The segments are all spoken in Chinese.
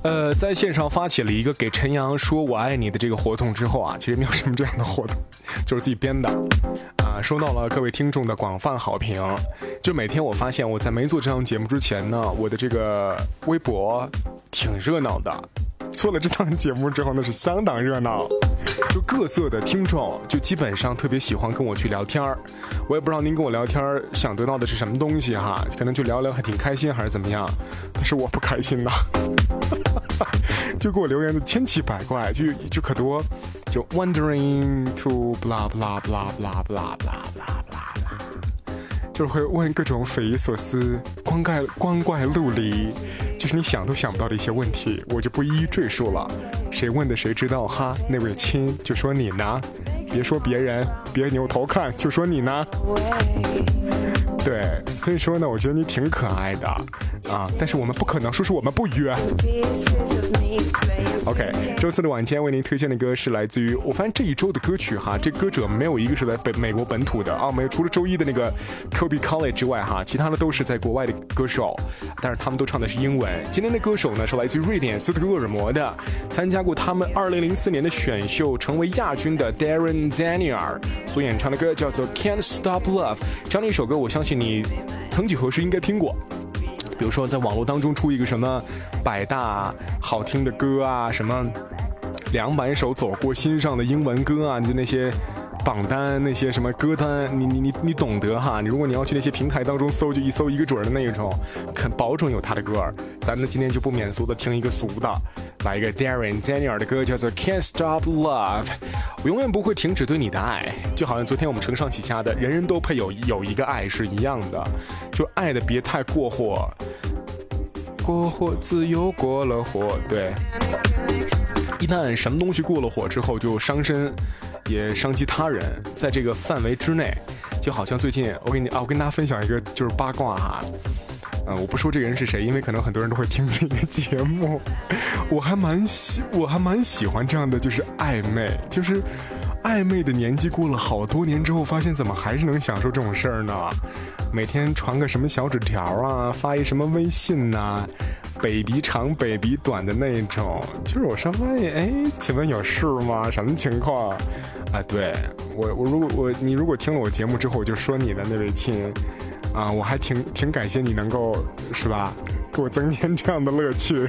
呃，在线上发起了一个给陈阳说我爱你的这个活动之后啊，其实没有什么这样的活动，就是自己编的，啊，收到了各位听众的广泛好评。就每天我发现我在没做这档节目之前呢，我的这个微博挺热闹的。做了这档节目之后，那是相当热闹，就各色的听众，就基本上特别喜欢跟我去聊天儿。我也不知道您跟我聊天儿想得到的是什么东西哈，可能就聊聊还挺开心还是怎么样，但是我不开心呐。就给我留言的千奇百怪，就就可多，就 wondering to blah blah blah blah blah blah blah blah，就是会问各种匪夷所思、光怪光怪陆离，就是你想都想不到的一些问题，我就不一一赘述了。谁问的谁知道哈？那位亲就说你呢，别说别人，别扭头看，就说你呢。对，所以说呢，我觉得你挺可爱的啊，但是我们不可能说是我们不约。OK，周四的晚间为您推荐的歌是来自于我发现这一周的歌曲哈，这歌者没有一个是在北美国本土的啊，没有除了周一的那个 Kobe College 之外哈，其他的都是在国外的歌手，但是他们都唱的是英文。今天的歌手呢是来自于瑞典斯德哥尔摩的，参加过他们2004年的选秀成为亚军的 Darren Zanier 所演唱的歌叫做 Can't Stop Love，这样的一首歌，我相信你曾几何时应该听过。比如说，在网络当中出一个什么百大好听的歌啊，什么两百首走过心上的英文歌啊，就那些榜单那些什么歌单，你你你你懂得哈。你如果你要去那些平台当中搜，就一搜一个准的那一种，肯保准有他的歌儿。咱们今天就不免俗的听一个俗的，来一个 Darren Daniel 的歌，叫做 Can't Stop Love。我永远不会停止对你的爱，就好像昨天我们承上启下的人人都配有有一个爱是一样的，就爱的别太过火。过火，自由过了火，对。一旦什么东西过了火之后，就伤身，也伤及他人。在这个范围之内，就好像最近我给你啊，我跟大家分享一个就是八卦哈。嗯，我不说这个人是谁，因为可能很多人都会听这个节目。我还蛮喜，我还蛮喜欢这样的，就是暧昧，就是暧昧的年纪过了好多年之后，发现怎么还是能享受这种事儿呢？每天传个什么小纸条啊，发一什么微信呐北鼻长北鼻短的那种，就是我上发现，哎，请问有事吗？什么情况？啊，对我，我如果我你如果听了我节目之后，我就说你的那位亲，啊，我还挺挺感谢你能够，是吧？我增添这样的乐趣。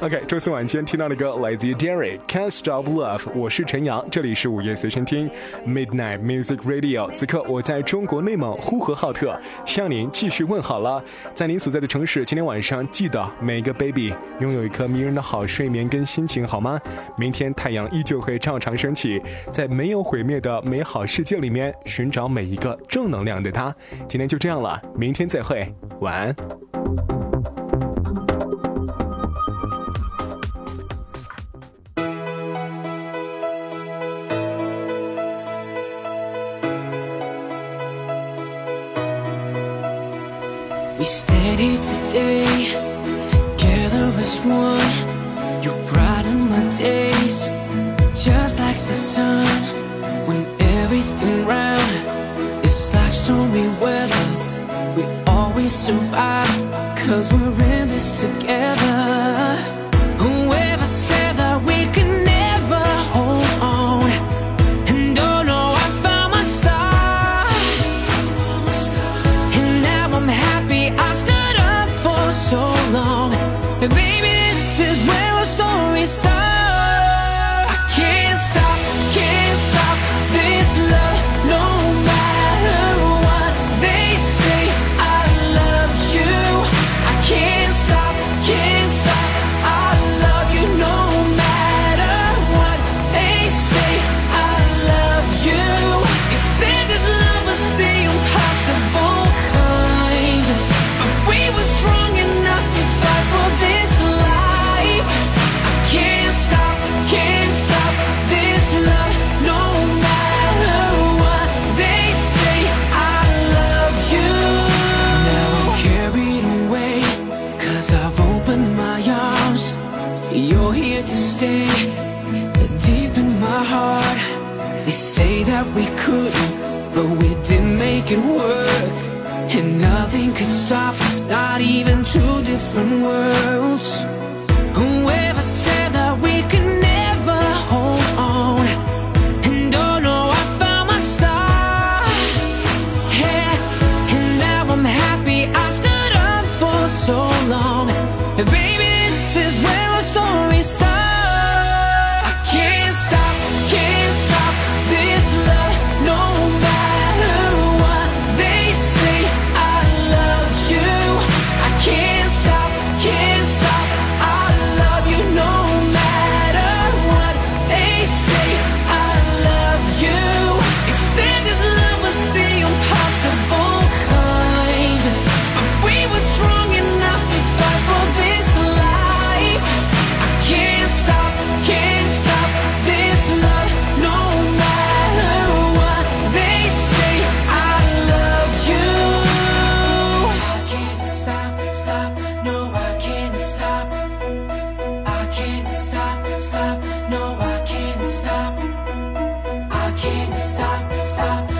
OK，周四晚间听到的歌来自于 Derry Can't Stop Love，我是陈阳，这里是午夜随身听 Midnight Music Radio。此刻我在中国内蒙呼和浩特向您继续问好了，在您所在的城市，今天晚上记得每个 baby 拥有一颗迷人的好睡眠跟心情好吗？明天太阳依旧会照常升起，在没有毁灭的美好世界里面寻找每一个正能量的他。今天就这样了，明天再会，晚安。We stand here today, together as one. You brighten my days, just like the sun. When everything round is like stormy weather, we always survive, cause we're in this together. You're here to stay Deep in my heart They say that we couldn't But we didn't make it work. And nothing could stop us Not even two different worlds. Whoever said that we could never hold on And oh no, I found my star. Yeah. And now I'm happy I stood up for so long. Baby, this is where can't stop, stop.